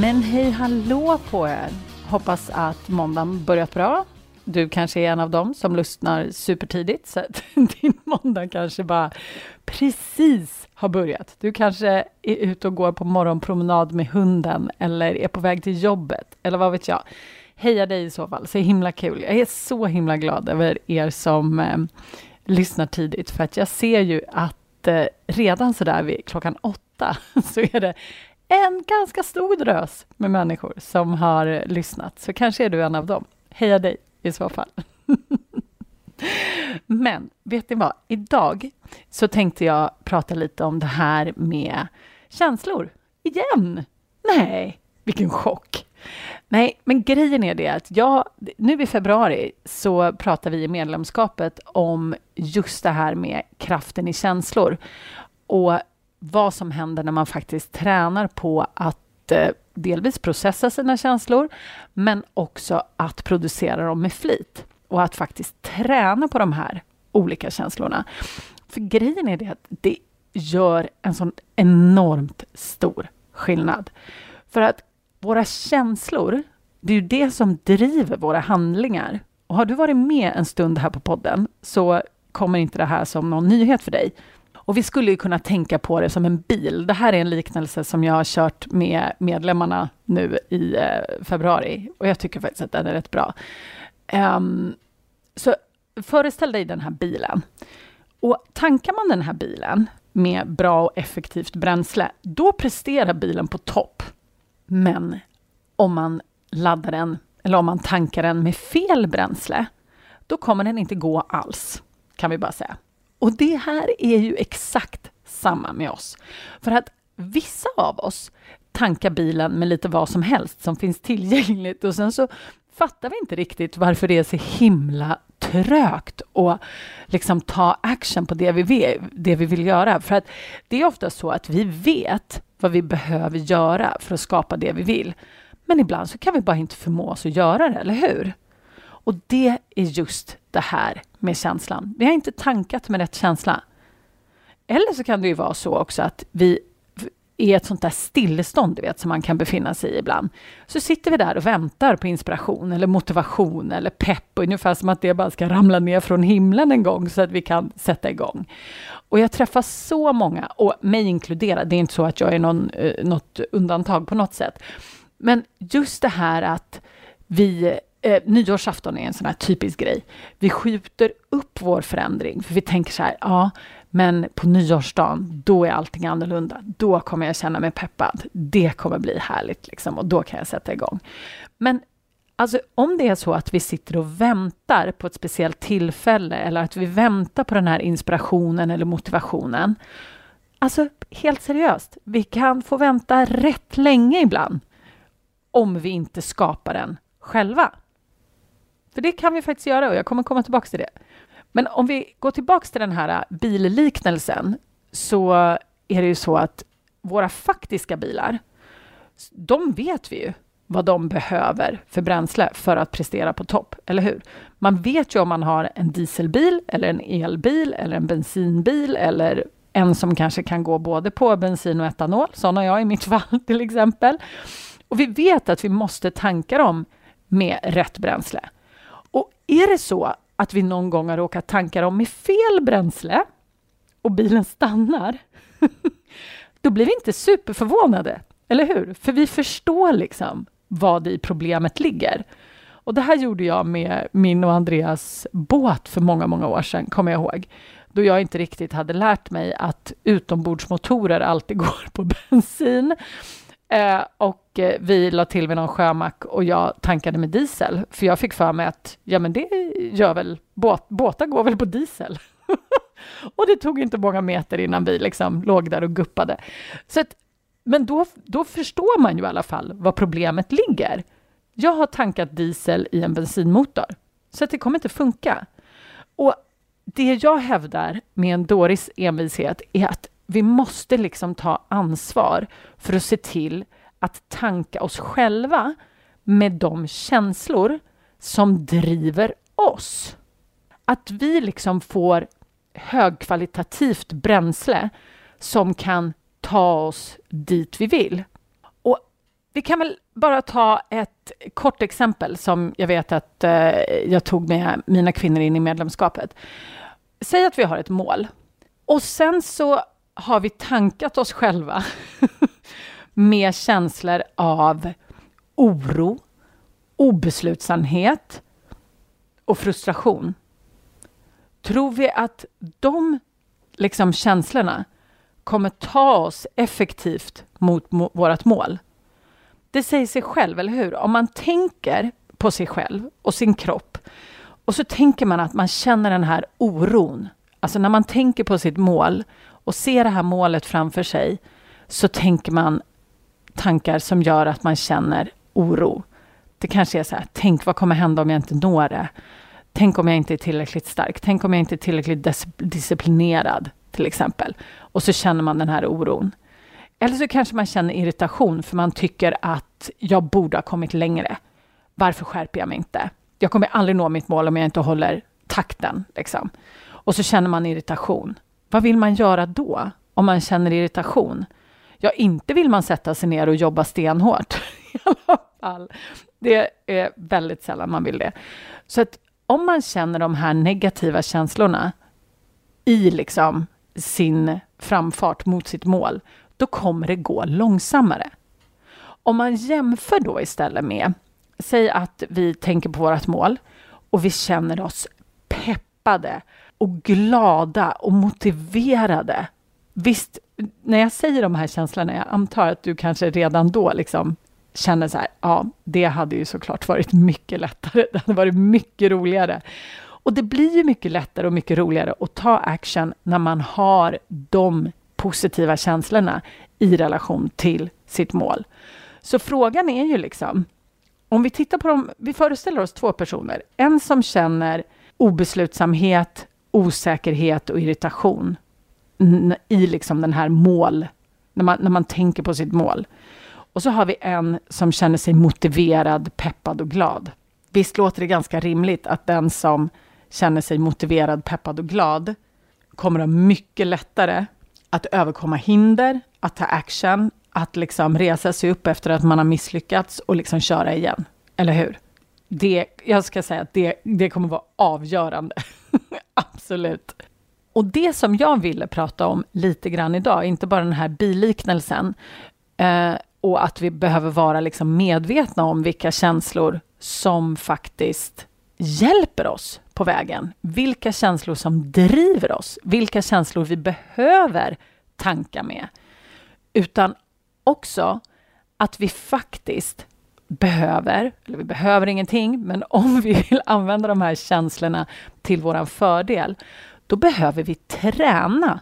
Men hej hallå på er! Hoppas att måndagen börjat bra. Du kanske är en av dem som lyssnar supertidigt, så att din måndag kanske bara precis har börjat. Du kanske är ute och går på morgonpromenad med hunden eller är på väg till jobbet, eller vad vet jag. Heja dig i så fall, så himla kul. Jag är så himla glad över er som eh, lyssnar tidigt, för att jag ser ju att eh, redan sådär vid klockan åtta så är det en ganska stor drös med människor som har lyssnat, så kanske är du en av dem. Heja dig i så fall. Men vet ni vad? Idag så tänkte jag prata lite om det här med känslor. Igen! Nej, vilken chock! Nej, men grejen är det att jag, nu i februari så pratar vi i medlemskapet om just det här med kraften i känslor. Och vad som händer när man faktiskt tränar på att eh, delvis processa sina känslor, men också att producera dem med flit och att faktiskt träna på de här olika känslorna. För grejen är det att det gör en sån enormt stor skillnad. För att våra känslor, det är ju det som driver våra handlingar. Och har du varit med en stund här på podden så kommer inte det här som någon nyhet för dig. Och vi skulle ju kunna tänka på det som en bil. Det här är en liknelse som jag har kört med medlemmarna nu i eh, februari och jag tycker faktiskt att den är rätt bra. Um, så föreställ dig den här bilen. Och tankar man den här bilen med bra och effektivt bränsle, då presterar bilen på topp. Men om man laddar den, eller om man tankar den med fel bränsle, då kommer den inte gå alls, kan vi bara säga. Och det här är ju exakt samma med oss. För att vissa av oss tankar bilen med lite vad som helst som finns tillgängligt och sen så fattar vi inte riktigt varför det är så himla trögt att liksom ta action på det vi, vill, det vi vill göra. För att det är ofta så att vi vet vad vi behöver göra för att skapa det vi vill. Men ibland så kan vi bara inte förmå oss att göra det, eller hur? Och det är just det här med känslan. Vi har inte tankat med rätt känsla. Eller så kan det ju vara så också att vi är ett sånt där stillestånd du vet, som man kan befinna sig i ibland. Så sitter vi där och väntar på inspiration eller motivation eller pepp, ungefär som att det bara ska ramla ner från himlen en gång så att vi kan sätta igång. Och jag träffar så många, och mig inkluderad, det är inte så att jag är någon, eh, något undantag på något sätt. Men just det här att vi Eh, nyårsafton är en sån här typisk grej. Vi skjuter upp vår förändring, för vi tänker så här, ja, men på nyårsdagen, då är allting annorlunda. Då kommer jag känna mig peppad. Det kommer bli härligt, liksom, och då kan jag sätta igång. Men alltså, om det är så att vi sitter och väntar på ett speciellt tillfälle, eller att vi väntar på den här inspirationen eller motivationen. Alltså, helt seriöst, vi kan få vänta rätt länge ibland, om vi inte skapar den själva. För det kan vi faktiskt göra och jag kommer komma tillbaka till det. Men om vi går tillbaka till den här äh, billiknelsen så är det ju så att våra faktiska bilar, de vet vi ju vad de behöver för bränsle för att prestera på topp, eller hur? Man vet ju om man har en dieselbil eller en elbil eller en bensinbil eller en som kanske kan gå både på bensin och etanol, sån har jag i mitt fall till exempel. Och vi vet att vi måste tanka dem med rätt bränsle. Är det så att vi någon gång har råkat tanka dem med fel bränsle och bilen stannar, då blir vi inte superförvånade, eller hur? För vi förstår liksom vad i problemet ligger. Och det här gjorde jag med min och Andreas båt för många, många år sedan, kommer jag ihåg. Då jag inte riktigt hade lärt mig att utombordsmotorer alltid går på bensin. Eh, och eh, vi la till vid någon sjömack och jag tankade med diesel. För jag fick för mig att ja, men det gör väl båt, båtar går väl på diesel. och det tog inte många meter innan vi liksom låg där och guppade. Så att Men då, då förstår man ju i alla fall var problemet ligger. Jag har tankat diesel i en bensinmotor, så att det kommer inte funka. Och det jag hävdar med en dåres envishet är att vi måste liksom ta ansvar för att se till att tanka oss själva med de känslor som driver oss. Att vi liksom får högkvalitativt bränsle som kan ta oss dit vi vill. Och vi kan väl bara ta ett kort exempel som jag vet att eh, jag tog med mina kvinnor in i medlemskapet. Säg att vi har ett mål och sen så har vi tankat oss själva med känslor av oro, obeslutsamhet och frustration. Tror vi att de liksom, känslorna kommer ta oss effektivt mot vårt mål? Det säger sig själv, eller hur? Om man tänker på sig själv och sin kropp och så tänker man att man känner den här oron. Alltså när man tänker på sitt mål och ser det här målet framför sig så tänker man tankar som gör att man känner oro. Det kanske är så här, tänk vad kommer hända om jag inte når det? Tänk om jag inte är tillräckligt stark? Tänk om jag inte är tillräckligt disciplinerad, till exempel. Och så känner man den här oron. Eller så kanske man känner irritation för man tycker att jag borde ha kommit längre. Varför skärper jag mig inte? Jag kommer aldrig nå mitt mål om jag inte håller takten. Liksom. Och så känner man irritation. Vad vill man göra då, om man känner irritation? Ja, inte vill man sätta sig ner och jobba stenhårt. I alla fall. Det är väldigt sällan man vill det. Så att om man känner de här negativa känslorna i liksom sin framfart mot sitt mål, då kommer det gå långsammare. Om man jämför då istället med, säg att vi tänker på vårt mål och vi känner oss peppade och glada och motiverade. Visst, när jag säger de här känslorna, jag antar att du kanske redan då liksom känner så här, ja, det hade ju såklart varit mycket lättare. Det hade varit mycket roligare. Och det blir ju mycket lättare och mycket roligare att ta action när man har de positiva känslorna i relation till sitt mål. Så frågan är ju liksom, om vi tittar på dem, vi föreställer oss två personer, en som känner obeslutsamhet, osäkerhet och irritation i liksom den här mål, när man, när man tänker på sitt mål. Och så har vi en som känner sig motiverad, peppad och glad. Visst låter det ganska rimligt att den som känner sig motiverad, peppad och glad kommer att ha mycket lättare att överkomma hinder, att ta action, att liksom resa sig upp efter att man har misslyckats och liksom köra igen. Eller hur? Det, jag ska säga att det, det kommer vara avgörande. Absolut. Och det som jag ville prata om lite grann idag, inte bara den här biliknelsen, eh, och att vi behöver vara liksom medvetna om vilka känslor som faktiskt hjälper oss på vägen. Vilka känslor som driver oss, vilka känslor vi behöver tanka med. Utan också att vi faktiskt behöver, eller vi behöver ingenting, men om vi vill använda de här känslorna till vår fördel, då behöver vi träna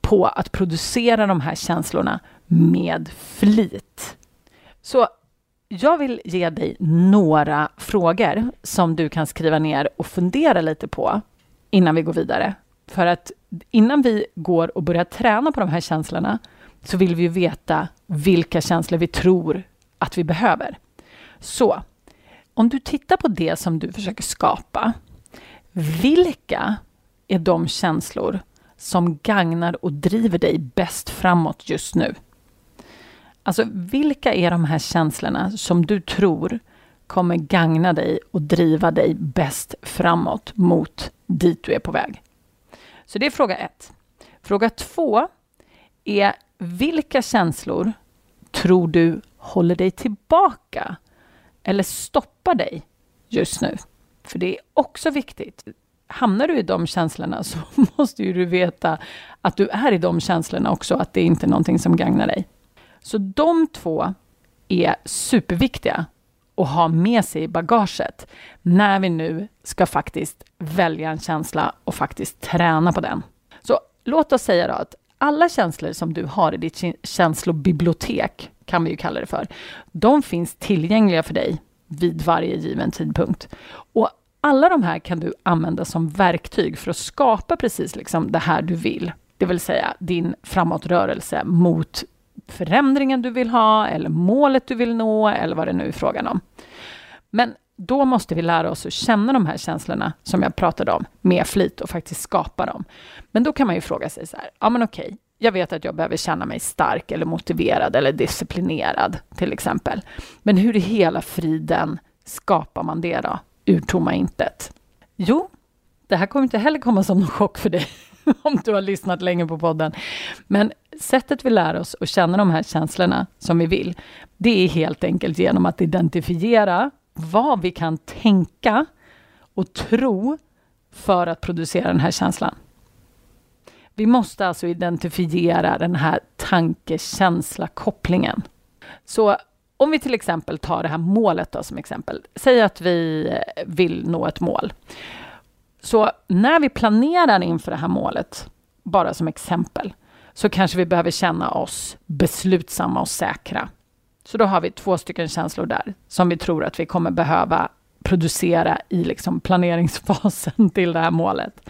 på att producera de här känslorna med flit. Så jag vill ge dig några frågor som du kan skriva ner och fundera lite på innan vi går vidare. För att innan vi går och börjar träna på de här känslorna så vill vi veta vilka känslor vi tror att vi behöver. Så om du tittar på det som du försöker skapa, vilka är de känslor som gagnar och driver dig bäst framåt just nu? Alltså, vilka är de här känslorna som du tror kommer gagna dig och driva dig bäst framåt mot dit du är på väg? Så det är fråga ett. Fråga två är vilka känslor tror du håller dig tillbaka eller stoppar dig just nu? För det är också viktigt. Hamnar du i de känslorna så måste ju du veta att du är i de känslorna också, att det inte är någonting som gagnar dig. Så de två är superviktiga att ha med sig i bagaget när vi nu ska faktiskt välja en känsla och faktiskt träna på den. Så låt oss säga då att alla känslor som du har i ditt känslobibliotek, kan vi ju kalla det för, de finns tillgängliga för dig vid varje given tidpunkt. Och alla de här kan du använda som verktyg för att skapa precis liksom det här du vill. Det vill säga din framåtrörelse mot förändringen du vill ha eller målet du vill nå eller vad det nu är frågan om. Men då måste vi lära oss att känna de här känslorna som jag pratade om med flit och faktiskt skapa dem. Men då kan man ju fråga sig så här, ja men okej, jag vet att jag behöver känna mig stark eller motiverad eller disciplinerad till exempel. Men hur i hela friden skapar man det då, ur tomma intet? Jo, det här kommer inte heller komma som någon chock för dig om du har lyssnat länge på podden. Men sättet vi lär oss att känna de här känslorna som vi vill, det är helt enkelt genom att identifiera vad vi kan tänka och tro för att producera den här känslan. Vi måste alltså identifiera den här tanke-känsla-kopplingen. Så om vi till exempel tar det här målet då som exempel. Säg att vi vill nå ett mål. Så när vi planerar inför det här målet, bara som exempel, så kanske vi behöver känna oss beslutsamma och säkra. Så då har vi två stycken känslor där som vi tror att vi kommer behöva producera i liksom planeringsfasen till det här målet.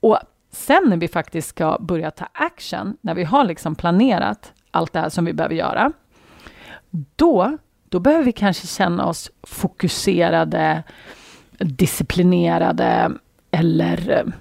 Och sen när vi faktiskt ska börja ta action, när vi har liksom planerat allt det här som vi behöver göra, då, då behöver vi kanske känna oss fokuserade, disciplinerade eller eh,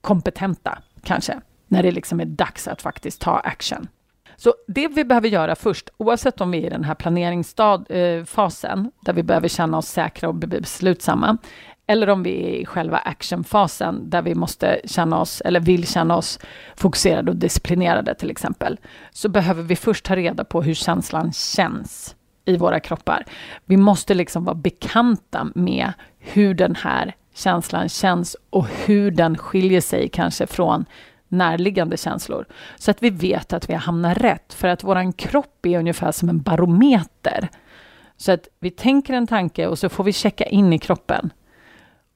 kompetenta kanske, när det liksom är dags att faktiskt ta action. Så det vi behöver göra först, oavsett om vi är i den här planeringsfasen, eh, där vi behöver känna oss säkra och beslutsamma, eller om vi är i själva actionfasen, där vi måste känna oss, eller vill känna oss fokuserade och disciplinerade till exempel, så behöver vi först ta reda på hur känslan känns i våra kroppar. Vi måste liksom vara bekanta med hur den här känslan känns och hur den skiljer sig kanske från närliggande känslor. Så att vi vet att vi har hamnat rätt. För att vår kropp är ungefär som en barometer. Så att vi tänker en tanke och så får vi checka in i kroppen.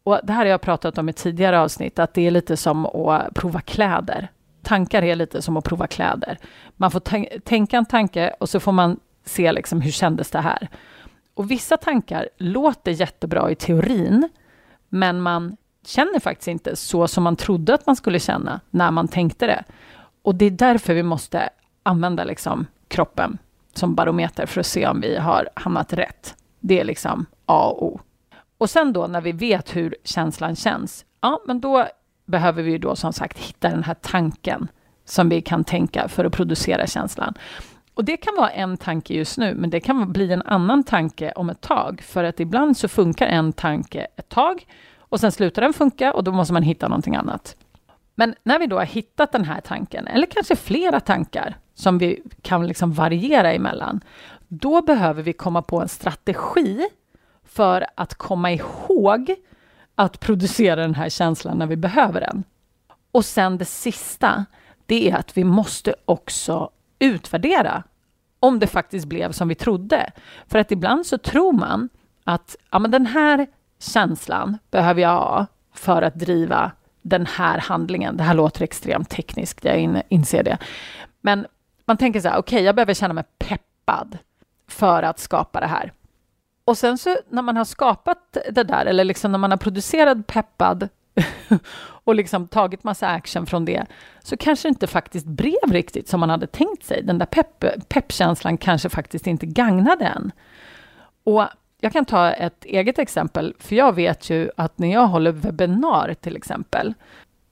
Och Det här har jag pratat om i tidigare avsnitt, att det är lite som att prova kläder. Tankar är lite som att prova kläder. Man får tänka en tanke och så får man se liksom hur kändes det här. Och vissa tankar låter jättebra i teorin, men man känner faktiskt inte så som man trodde att man skulle känna när man tänkte det. Och det är därför vi måste använda liksom kroppen som barometer för att se om vi har hamnat rätt. Det är liksom A och O. Och sen då när vi vet hur känslan känns, ja, men då behöver vi då som sagt hitta den här tanken som vi kan tänka för att producera känslan. Och det kan vara en tanke just nu, men det kan bli en annan tanke om ett tag, för att ibland så funkar en tanke ett tag och sen slutar den funka och då måste man hitta någonting annat. Men när vi då har hittat den här tanken, eller kanske flera tankar som vi kan liksom variera emellan, då behöver vi komma på en strategi för att komma ihåg att producera den här känslan när vi behöver den. Och sen det sista, det är att vi måste också utvärdera om det faktiskt blev som vi trodde. För att ibland så tror man att ja, men den här känslan behöver jag ha för att driva den här handlingen. Det här låter extremt tekniskt, jag inser det. Men man tänker så här, okej, okay, jag behöver känna mig peppad för att skapa det här. Och sen så när man har skapat det där, eller liksom när man har producerat peppad och liksom tagit massa action från det, så kanske det inte faktiskt blev riktigt som man hade tänkt sig. Den där pepp, peppkänslan kanske faktiskt inte gagnade en. Och jag kan ta ett eget exempel, för jag vet ju att när jag håller webbinar till exempel,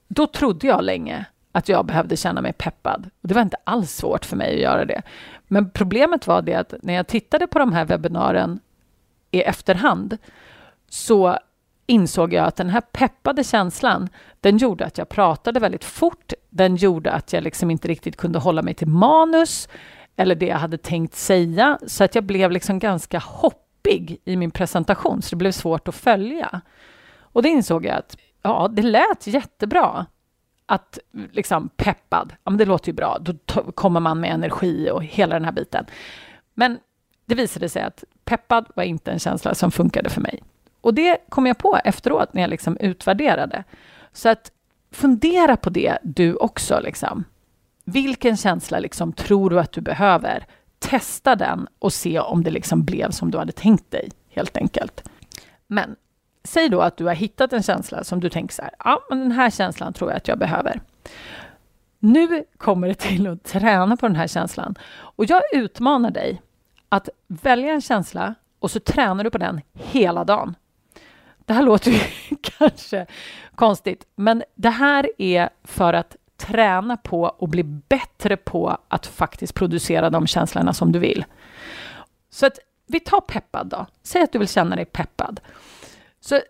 då trodde jag länge att jag behövde känna mig peppad. Och det var inte alls svårt för mig att göra det. Men problemet var det att när jag tittade på de här webbinaren i efterhand så insåg jag att den här peppade känslan, den gjorde att jag pratade väldigt fort. Den gjorde att jag liksom inte riktigt kunde hålla mig till manus eller det jag hade tänkt säga, så att jag blev liksom ganska hoppig i min presentation, så det blev svårt att följa. Och det insåg jag att ja, det lät jättebra att liksom peppad, ja men det låter ju bra, då kommer man med energi och hela den här biten. Men det visade sig att peppad var inte en känsla som funkade för mig. Och det kom jag på efteråt när jag liksom utvärderade. Så att fundera på det du också. Liksom. vilken känsla liksom tror du att du behöver? Testa den och se om det liksom blev som du hade tänkt dig, helt enkelt. Men säg då att du har hittat en känsla som du tänker så här, ja, men den här känslan tror jag att jag behöver. Nu kommer det till att träna på den här känslan. Och jag utmanar dig att välja en känsla och så tränar du på den hela dagen. Det här låter ju kanske konstigt, men det här är för att träna på och bli bättre på att faktiskt producera de känslorna som du vill. Så att vi tar peppad då. Säg att du vill känna dig peppad. Så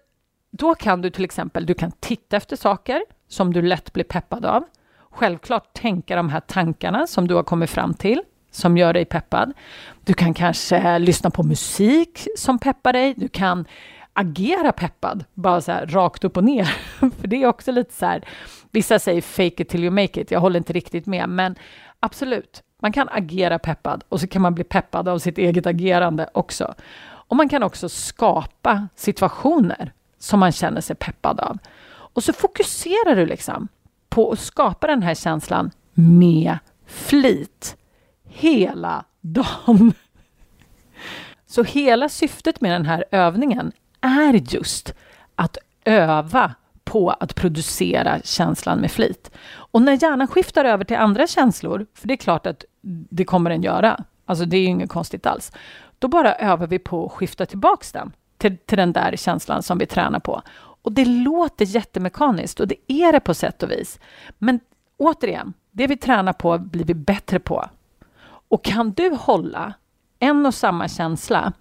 då kan du till exempel, du kan titta efter saker som du lätt blir peppad av. Självklart tänka de här tankarna som du har kommit fram till som gör dig peppad. Du kan kanske lyssna på musik som peppar dig. Du kan agera peppad, bara så här rakt upp och ner. För det är också lite så här, vissa säger fake it till you make it, jag håller inte riktigt med, men absolut, man kan agera peppad och så kan man bli peppad av sitt eget agerande också. Och man kan också skapa situationer som man känner sig peppad av. Och så fokuserar du liksom på att skapa den här känslan med flit hela dagen. Så hela syftet med den här övningen är just att öva på att producera känslan med flit. Och när hjärnan skiftar över till andra känslor, för det är klart att det kommer den göra, alltså det är ju inget konstigt alls, då bara övar vi på att skifta tillbaks den till, till den där känslan som vi tränar på. Och det låter jättemekaniskt och det är det på sätt och vis. Men återigen, det vi tränar på blir vi bättre på. Och kan du hålla en och samma känsla,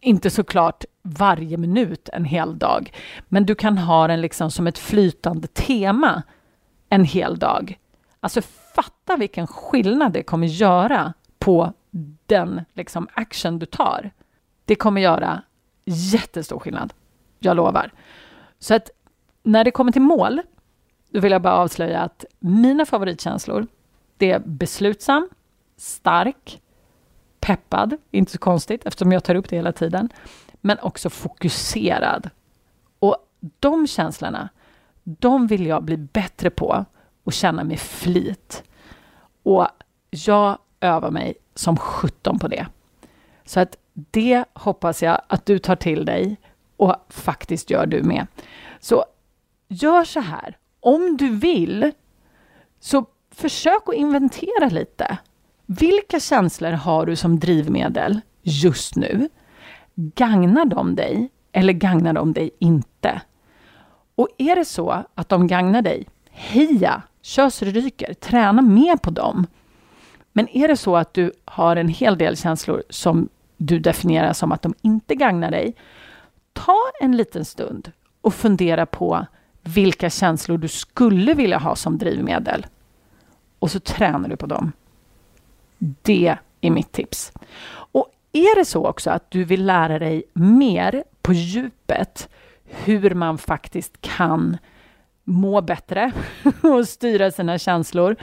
inte såklart varje minut en hel dag, men du kan ha den liksom som ett flytande tema en hel dag. Alltså fatta vilken skillnad det kommer göra på den liksom action du tar. Det kommer göra jättestor skillnad. Jag lovar. Så att när det kommer till mål, då vill jag bara avslöja att mina favoritkänslor, det är beslutsam, stark, peppad, inte så konstigt eftersom jag tar upp det hela tiden, men också fokuserad. Och de känslorna, de vill jag bli bättre på och känna med flit. Och jag övar mig som 17 på det. Så att det hoppas jag att du tar till dig och faktiskt gör du med. Så gör så här. Om du vill, så försök att inventera lite. Vilka känslor har du som drivmedel just nu? Gagnar de dig eller gagnar de dig inte? Och är det så att de gagnar dig, heja, kör så det ryker, träna mer på dem. Men är det så att du har en hel del känslor som du definierar som att de inte gagnar dig, ta en liten stund och fundera på vilka känslor du skulle vilja ha som drivmedel. Och så tränar du på dem. Det är mitt tips. Och är det så också att du vill lära dig mer på djupet hur man faktiskt kan må bättre och styra sina känslor,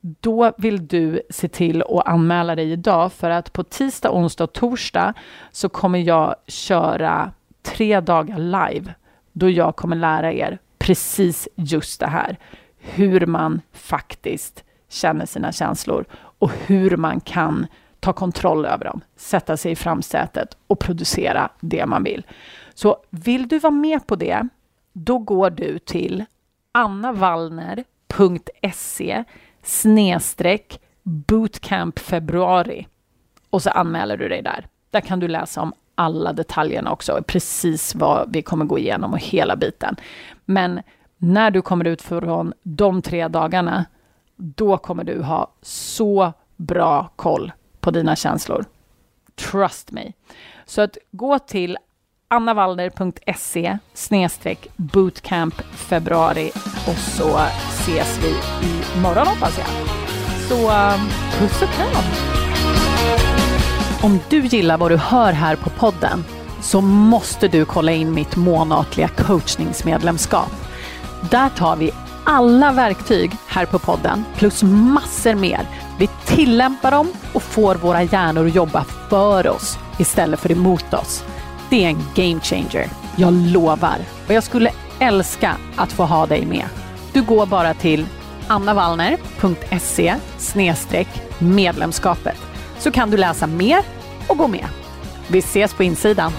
då vill du se till att anmäla dig idag för att på tisdag, onsdag och torsdag så kommer jag köra tre dagar live då jag kommer lära er precis just det här. Hur man faktiskt känner sina känslor och hur man kan ta kontroll över dem, sätta sig i framsätet och producera det man vill. Så vill du vara med på det, då går du till annavallner.se snedstreck bootcamp februari och så anmäler du dig där. Där kan du läsa om alla detaljerna också, precis vad vi kommer gå igenom och hela biten. Men när du kommer ut från de tre dagarna, då kommer du ha så bra koll på dina känslor. Trust me. Så att gå till annavaldner.se bootcamp februari och så ses vi imorgon hoppas jag. Så um, puss och kram! Om du gillar vad du hör här på podden så måste du kolla in mitt månatliga coachningsmedlemskap. Där tar vi alla verktyg här på podden plus massor mer. Vi tillämpar dem och får våra hjärnor att jobba för oss istället för emot oss. Det är en game changer. Jag lovar. Och jag skulle älska att få ha dig med. Du går bara till annavallner.se medlemskapet så kan du läsa mer och gå med. Vi ses på insidan.